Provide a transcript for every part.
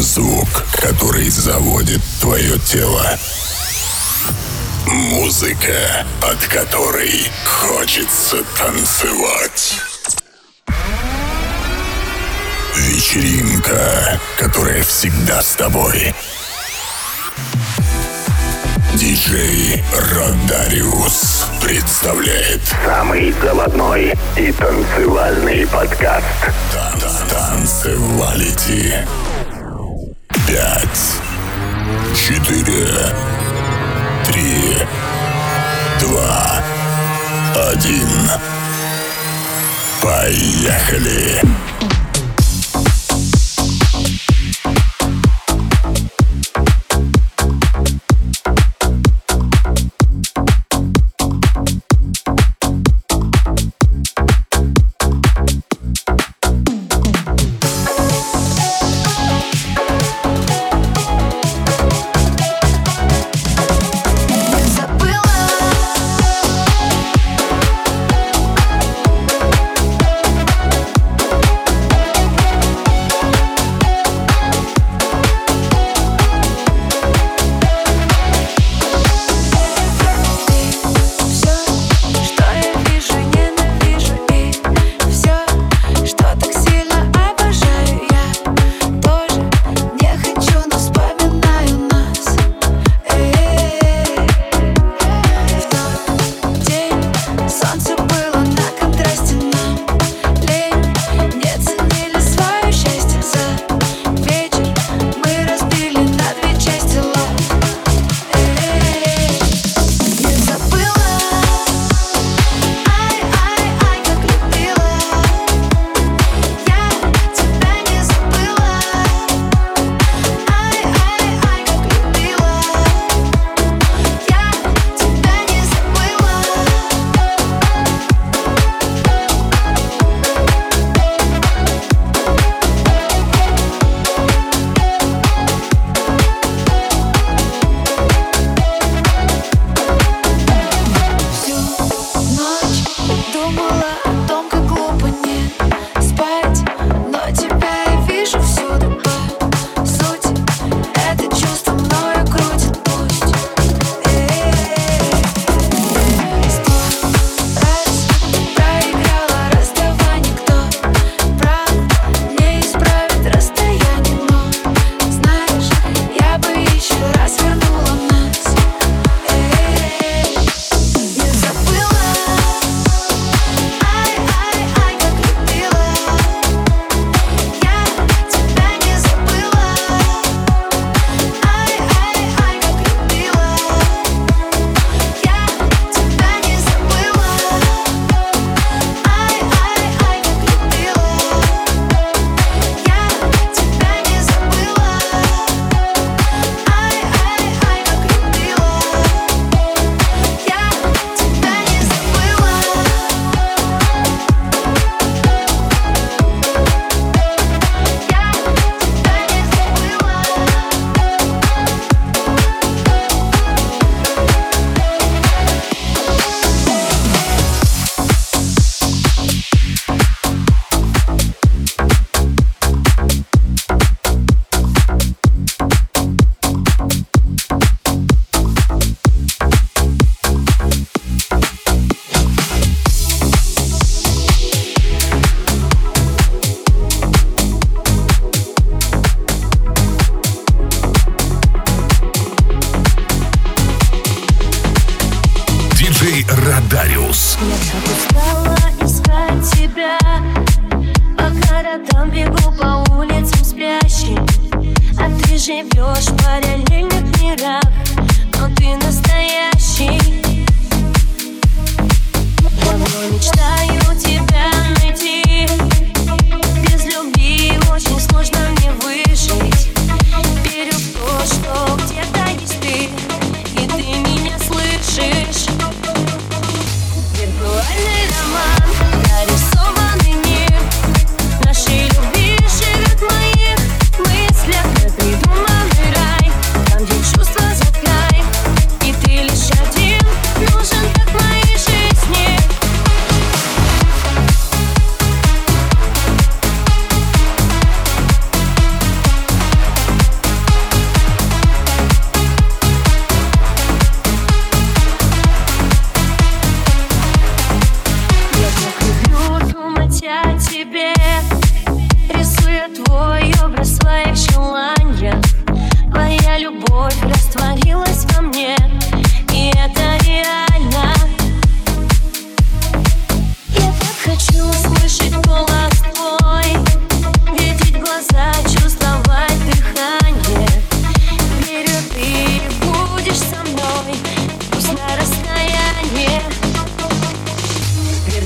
Звук, который заводит твое тело. Музыка, от которой хочется танцевать. Вечеринка, которая всегда с тобой. Диджей Родариус представляет самый заводной и танцевальный подкаст. Танцевалити пять, четыре, три, два, один. Поехали!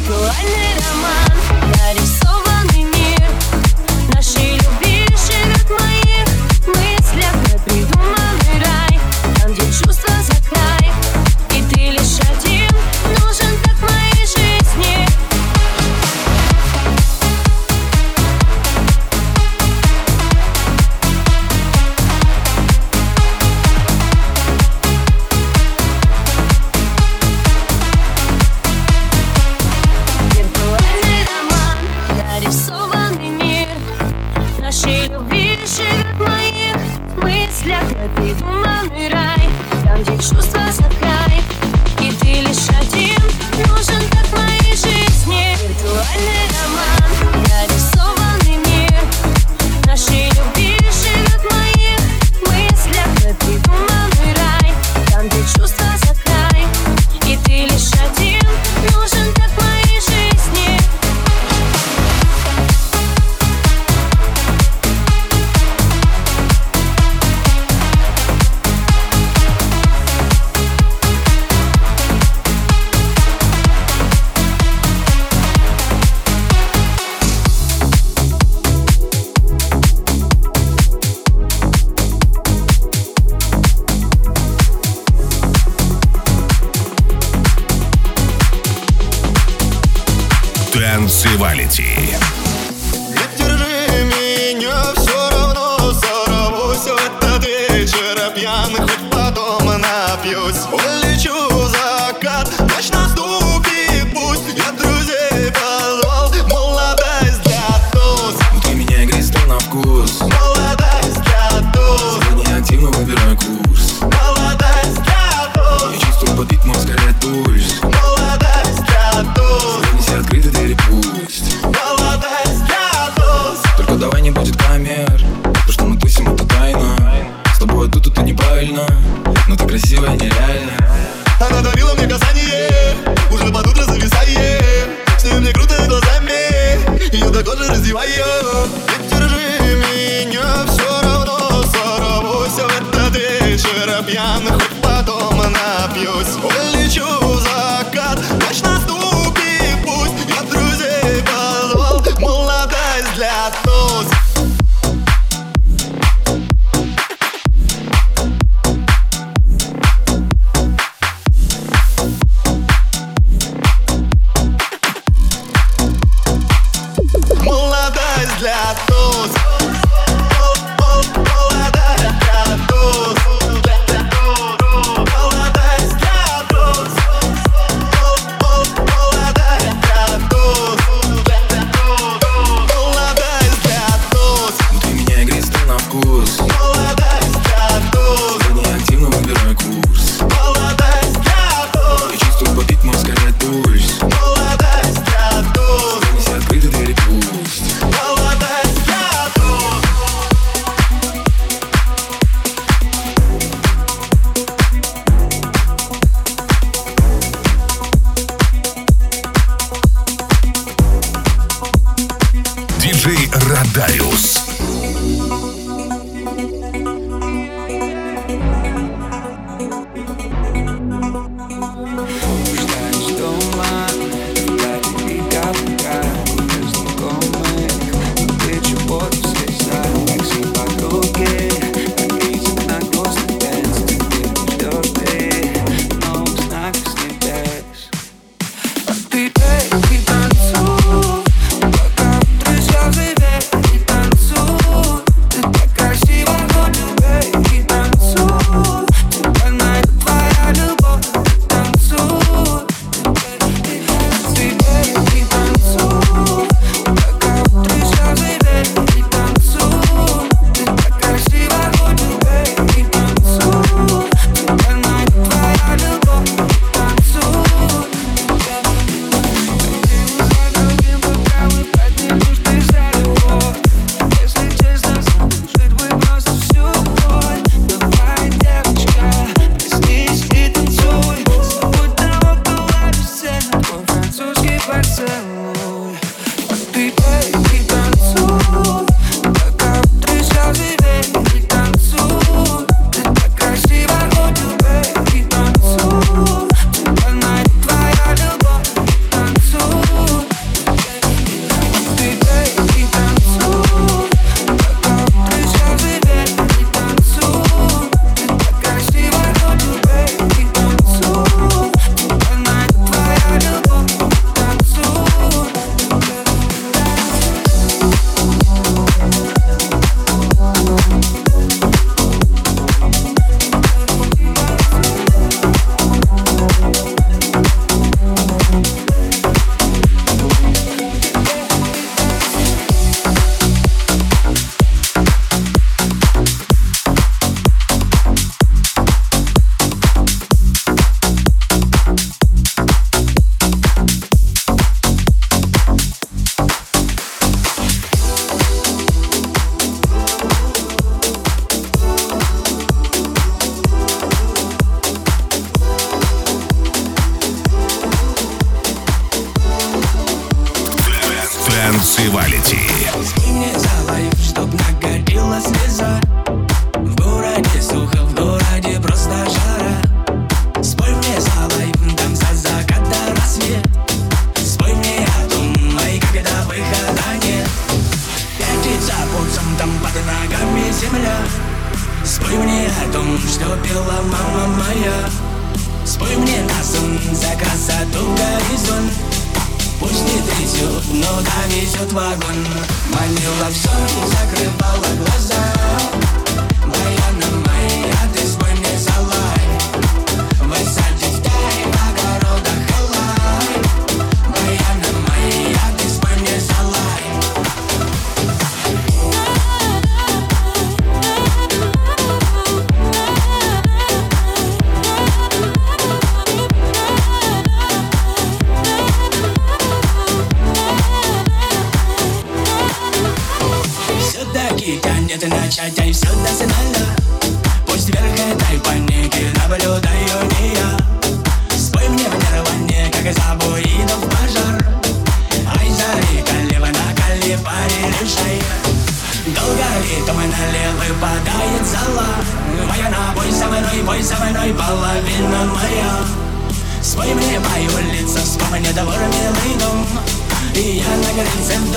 Go on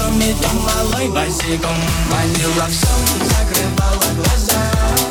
доме, дом малой босиком Манила в сон, закрывала глаза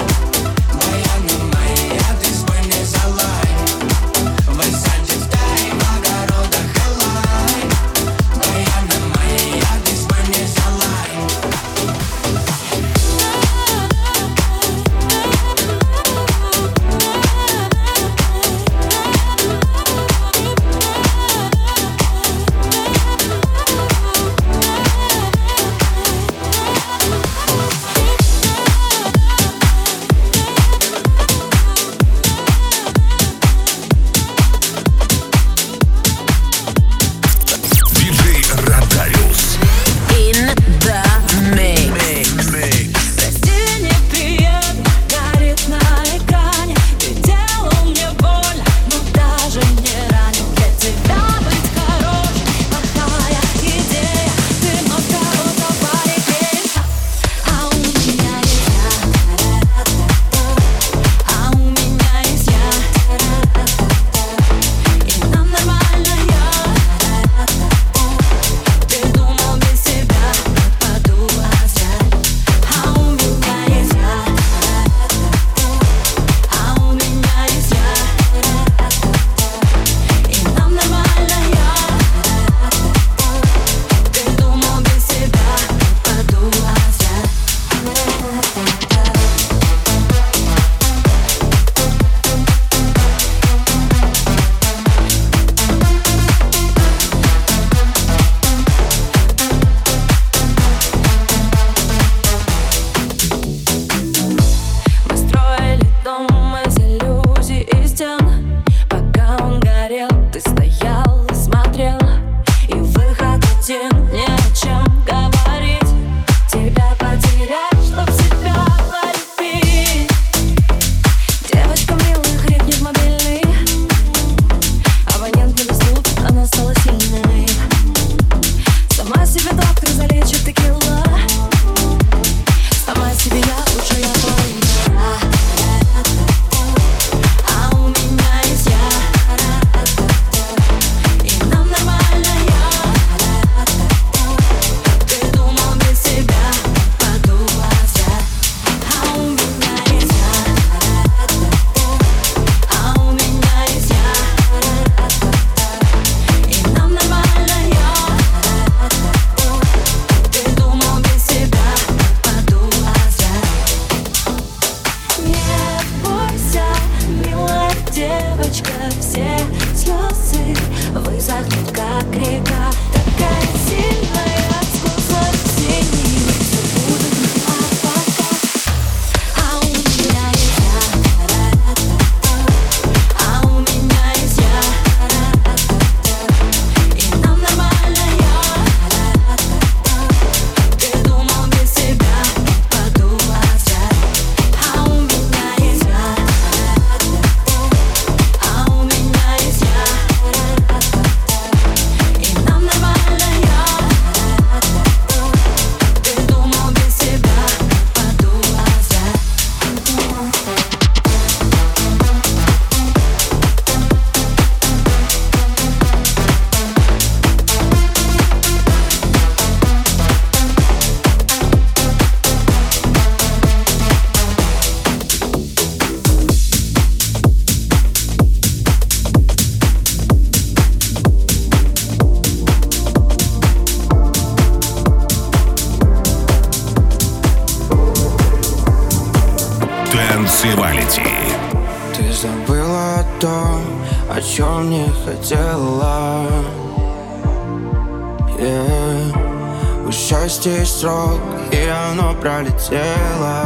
есть срок, и оно пролетело.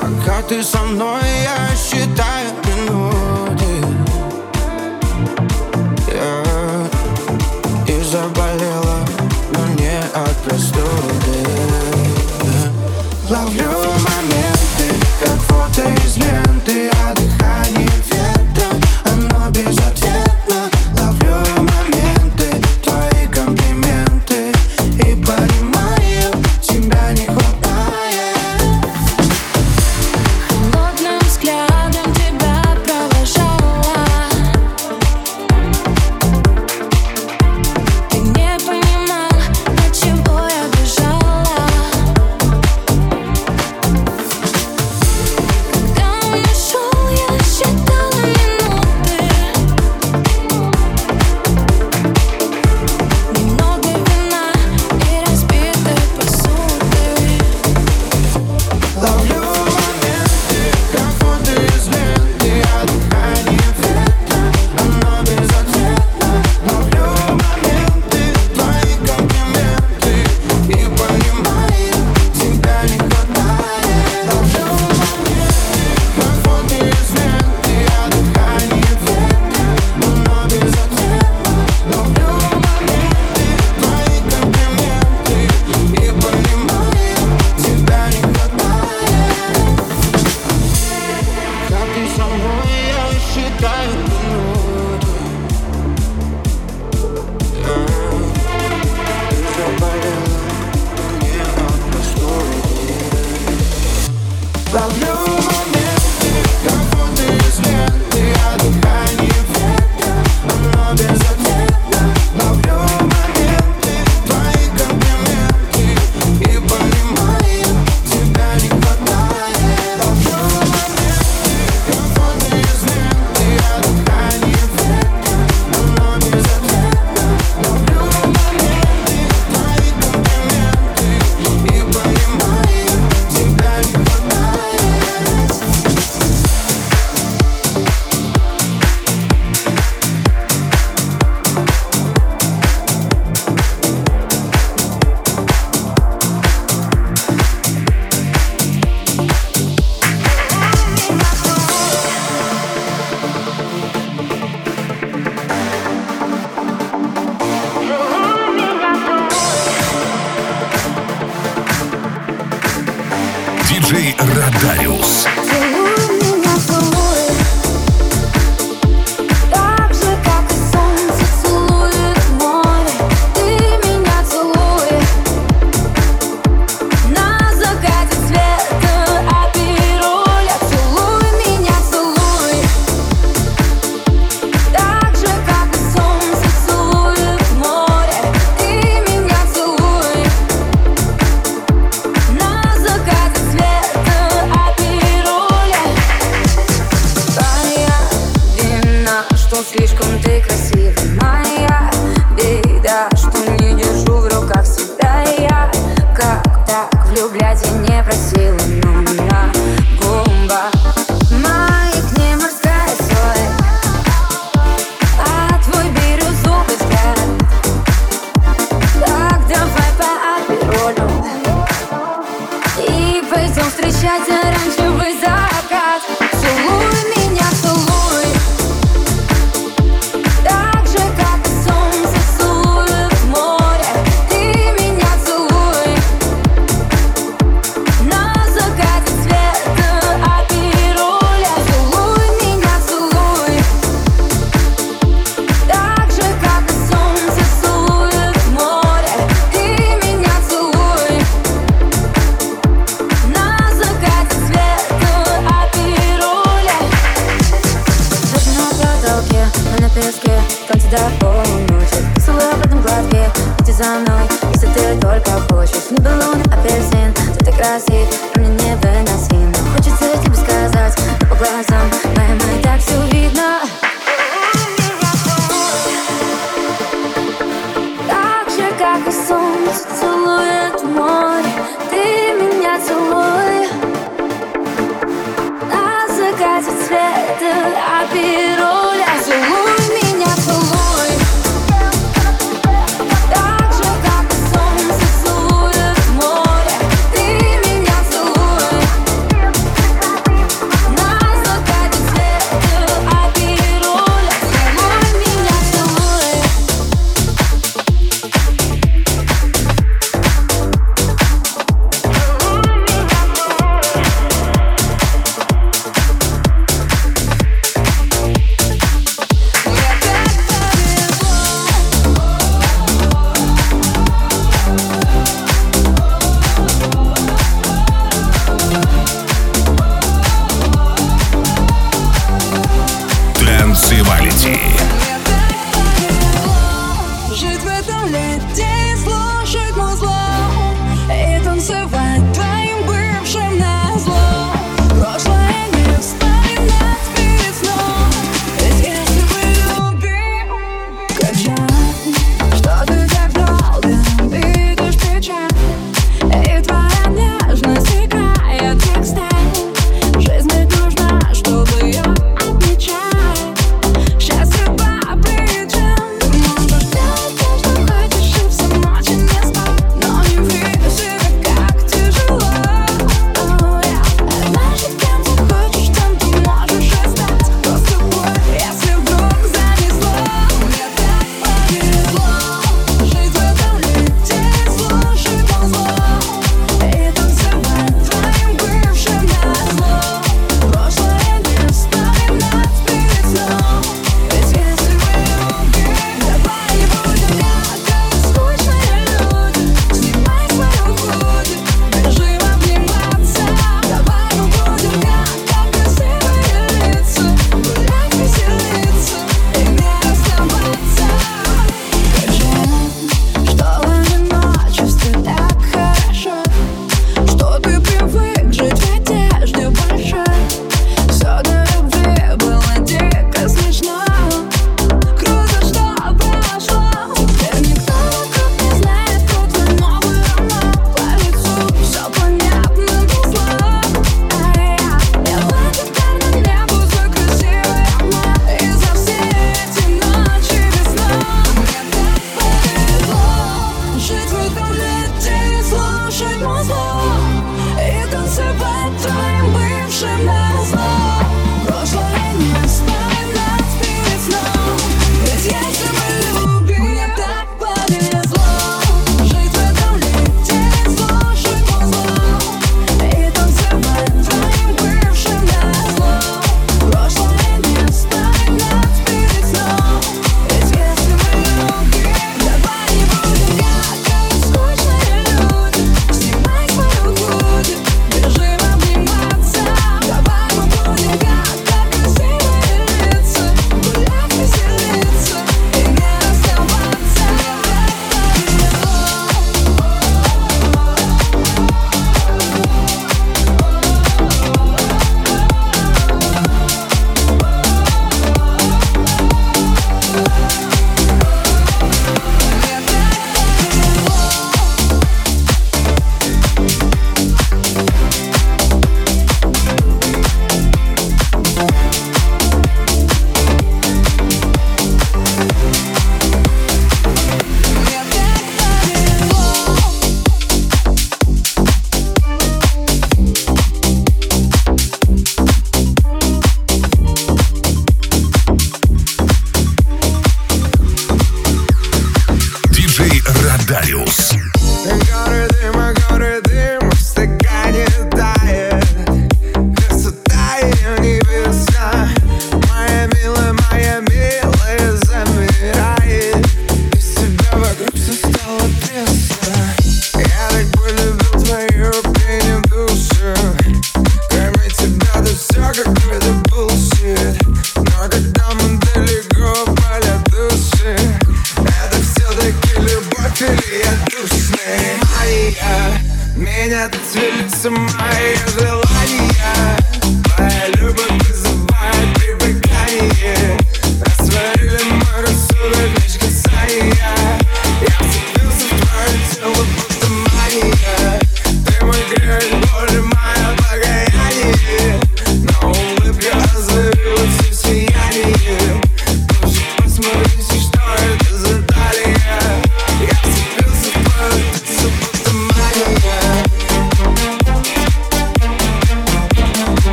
Пока ты со мной, я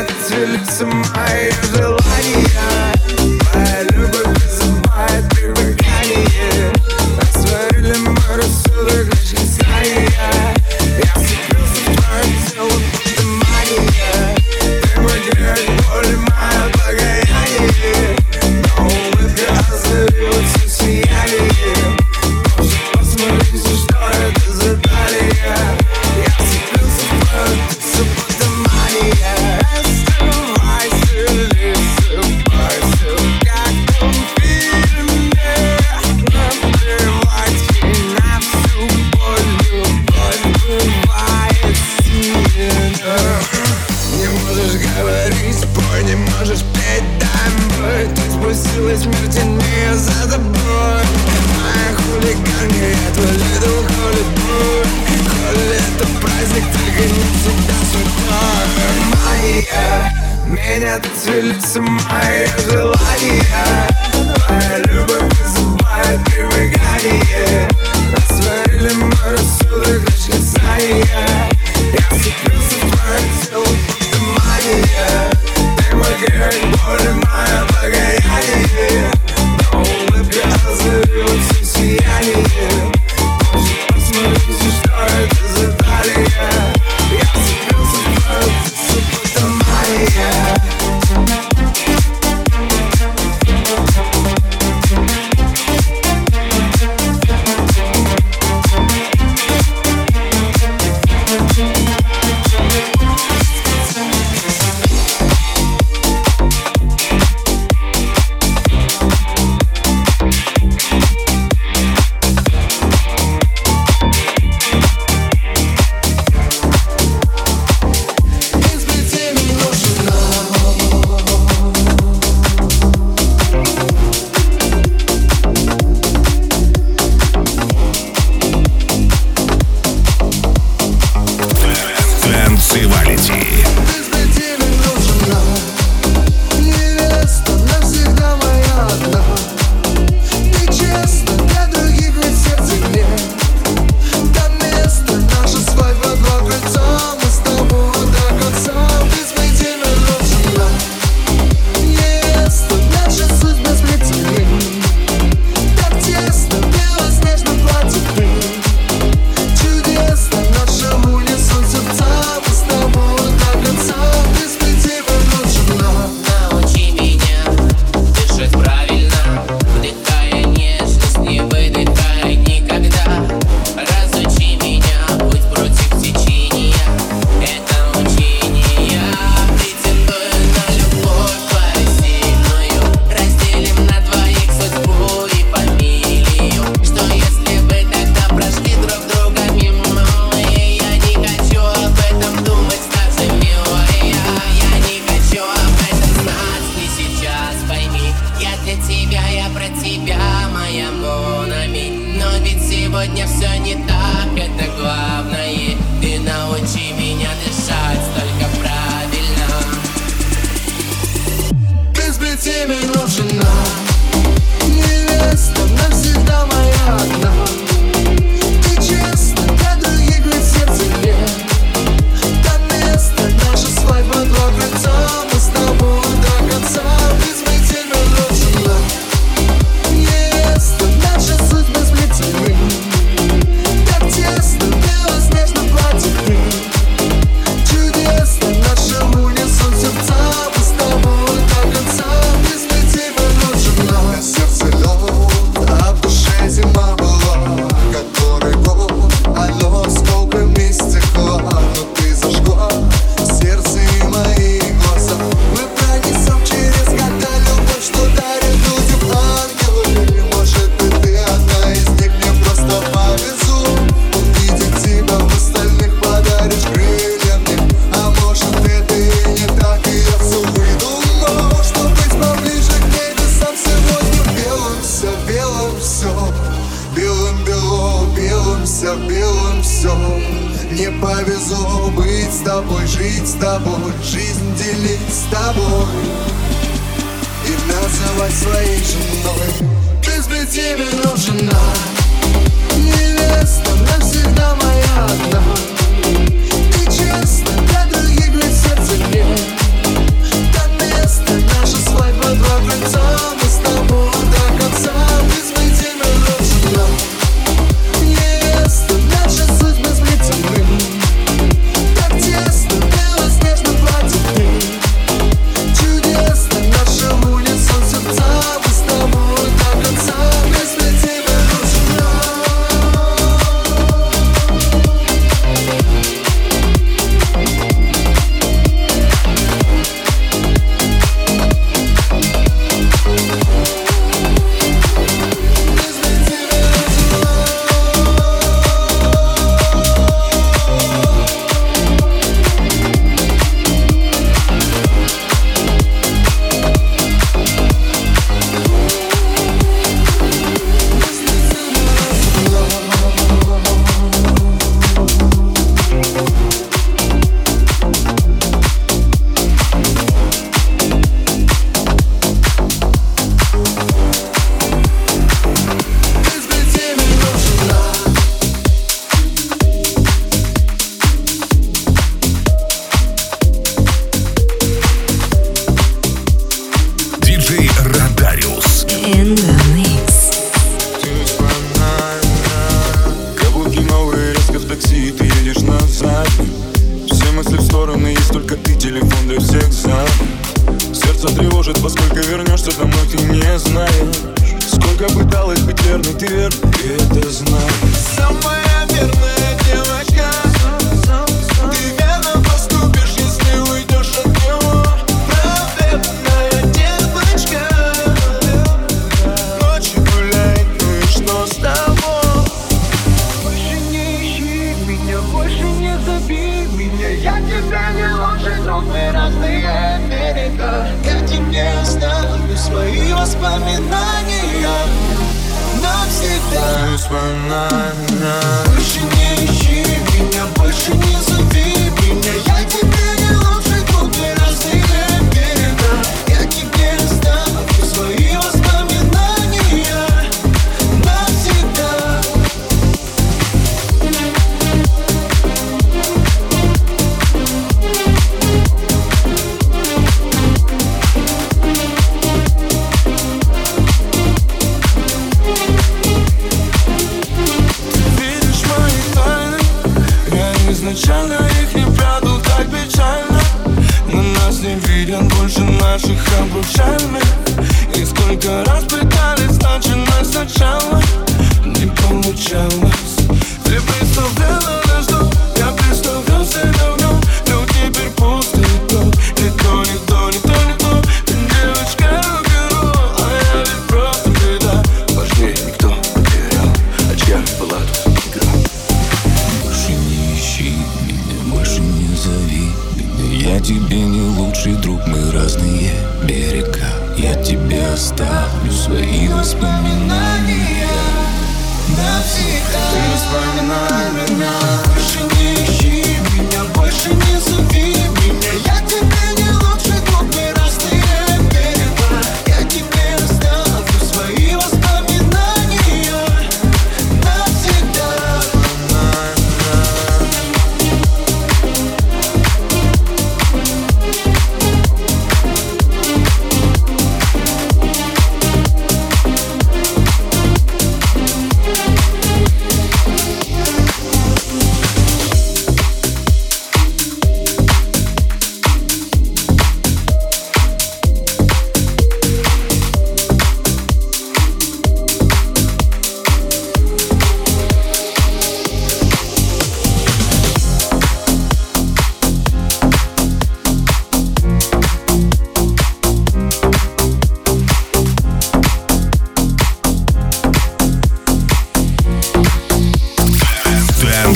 отцвели мои желания.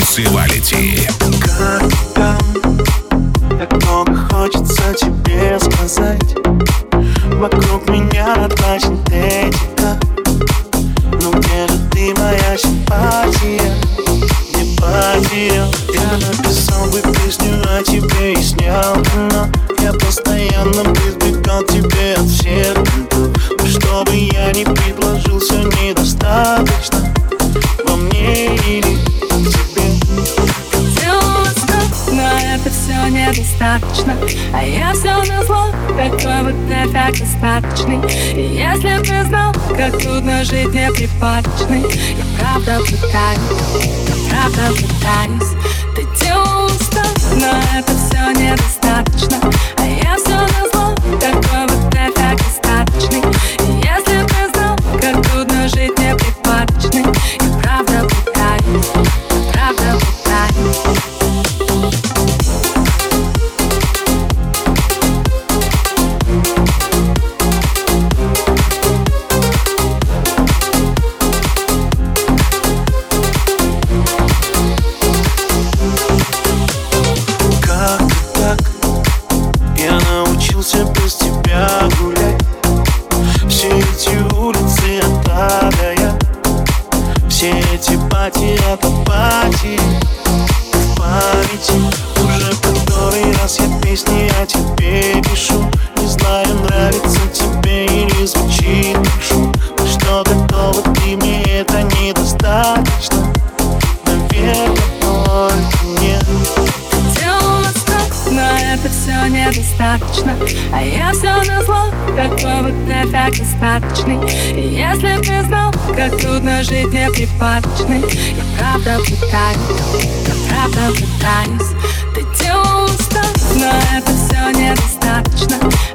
танцевалити. Как там? Так много хочется тебе сказать. Вокруг меня одна синтетика. достаточно. А я все же зло, такой вот нафиг достаточный. И если бы знал, как трудно жить неприпадочный Я правда пытаюсь, я правда пытаюсь. Ты делал устал, но это все недостаточно. миллиона слов Как повод на так достаточный И если б ты знал, как трудно жить неприпадочный Я правда пытаюсь, я правда пытаюсь. Ты делал устал, но это все недостаточно.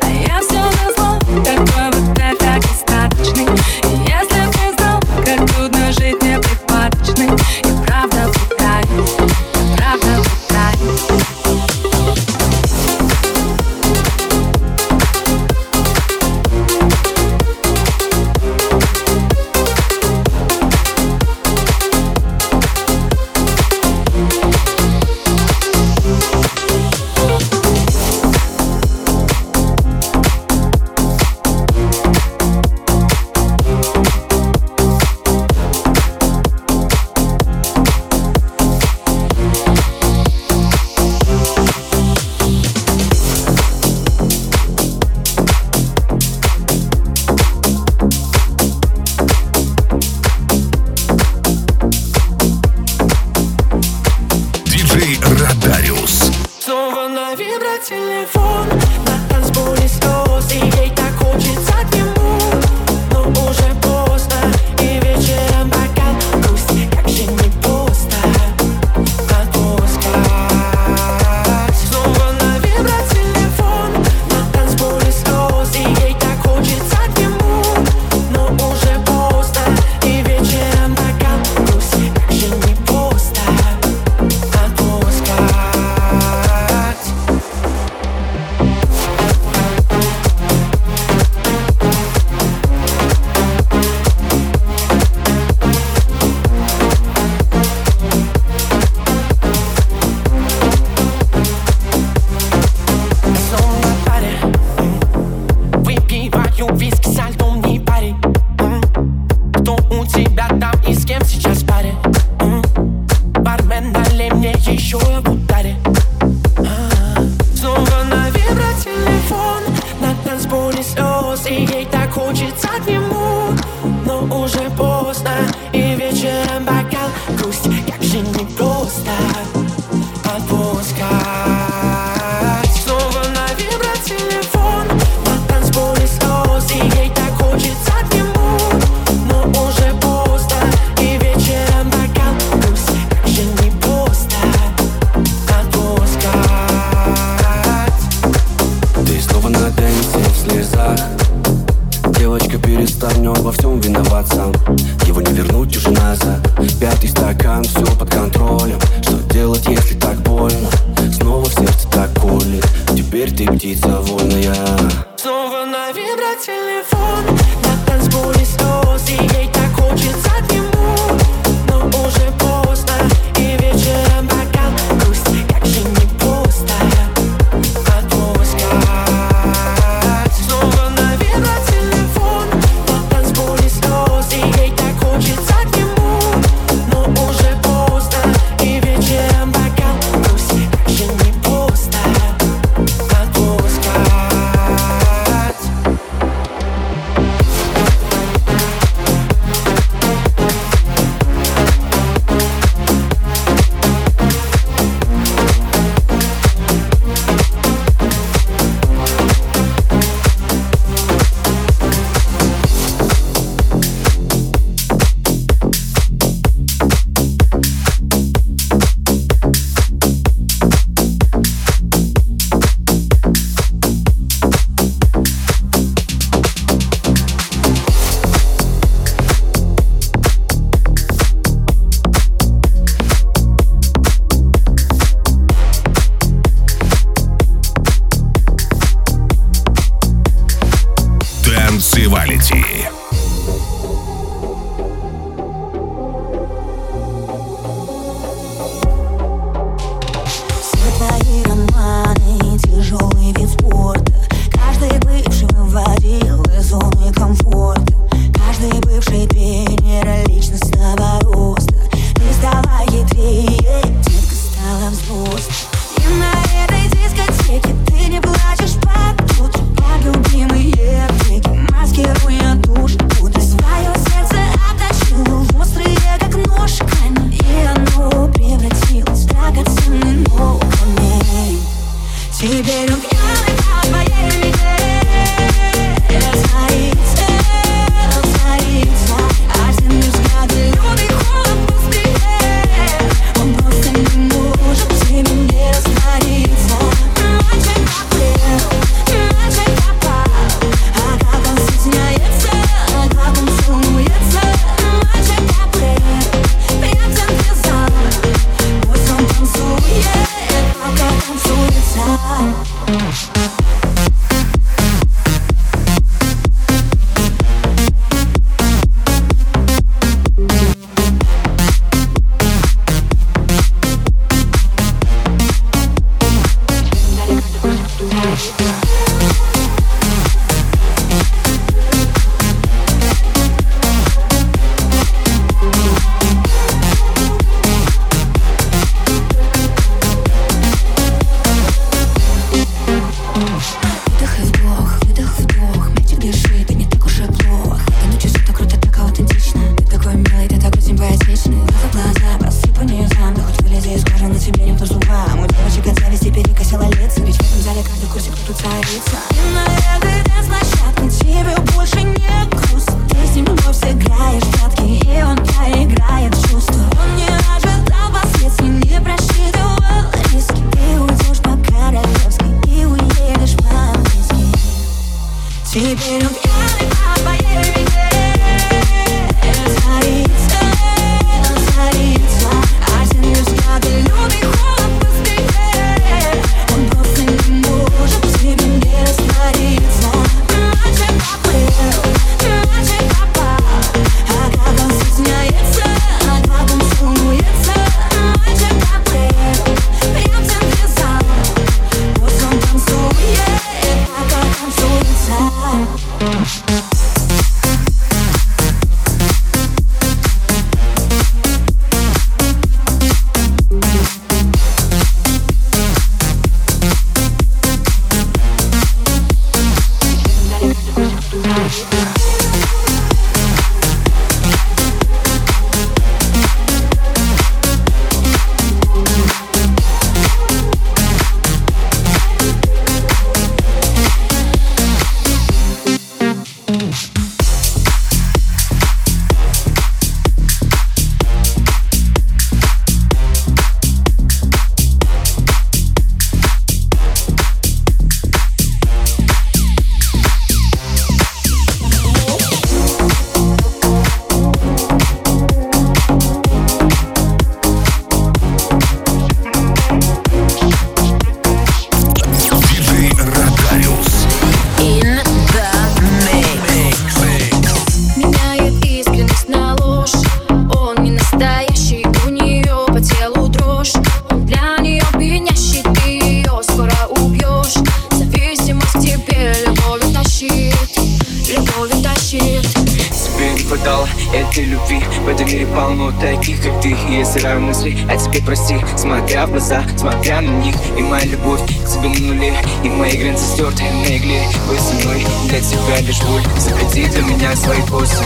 Ты прости, смотря в глаза, смотря на них. И моя любовь к тебе на нуле И мои границы стерты на игле. Вы со мной, для тебя лишь боль. Запрети для меня свои кости.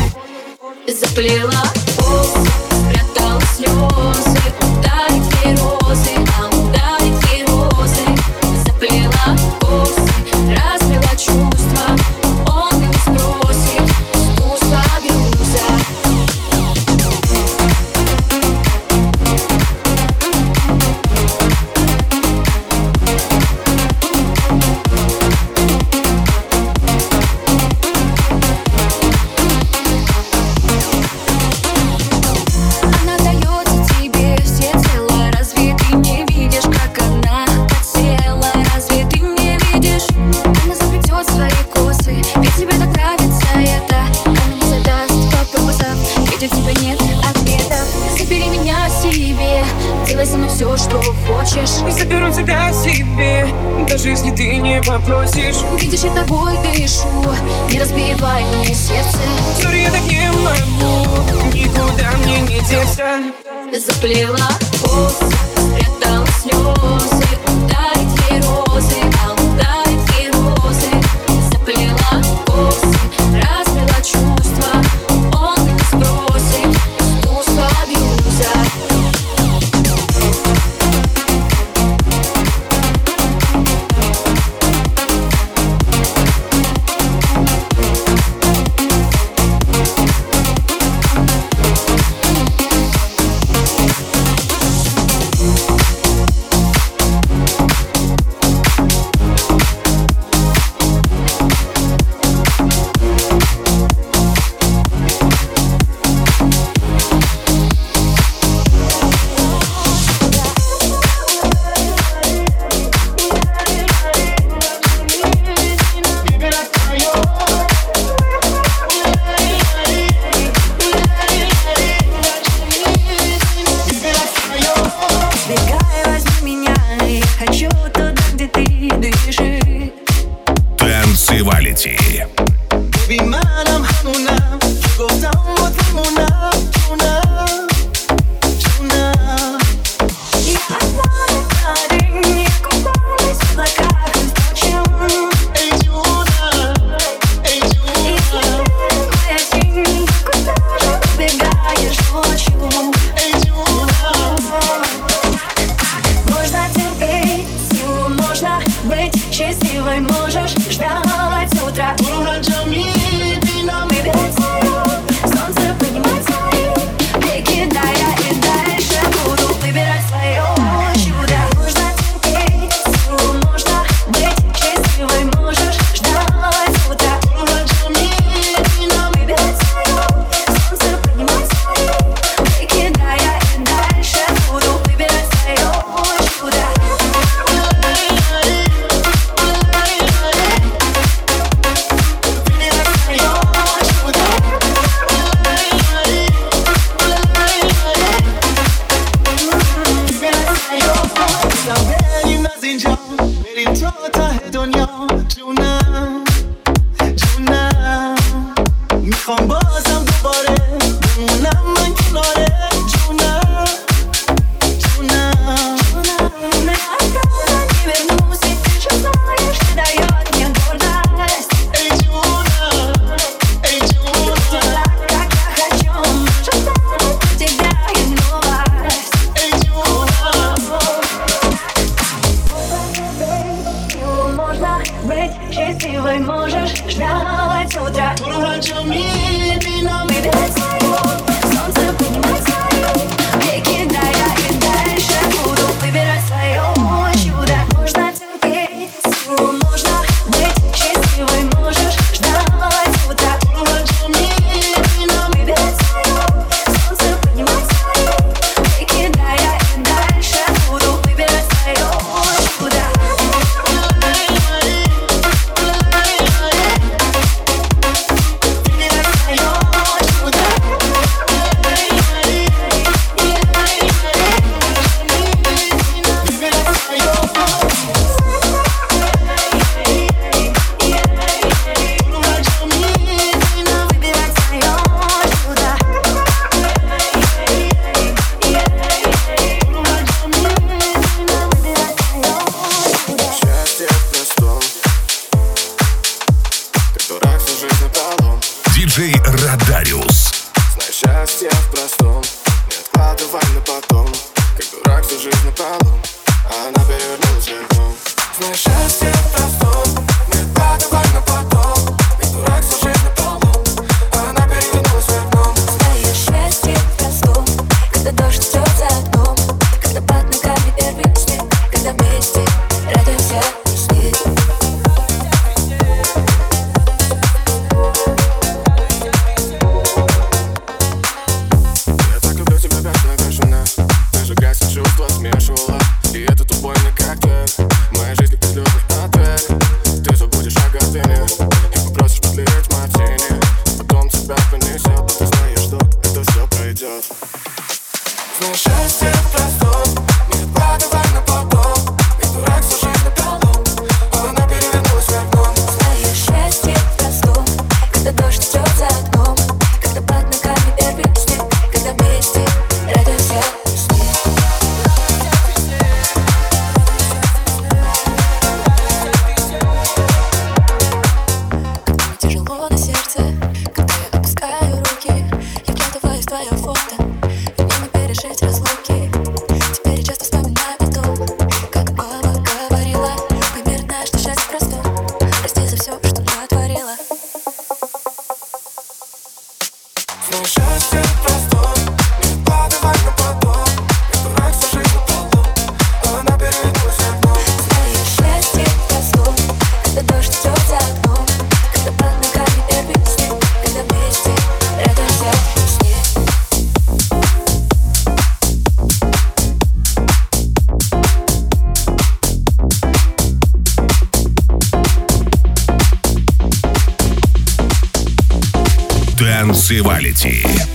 Заплела, о, себе. Даже если ты не попросишь. Видишь, я тобой дышу. Не разбивай мне сердце. Сори, я так не могу. Никуда мне не деться. Заплела пост, спрятала слезы Танцевалити.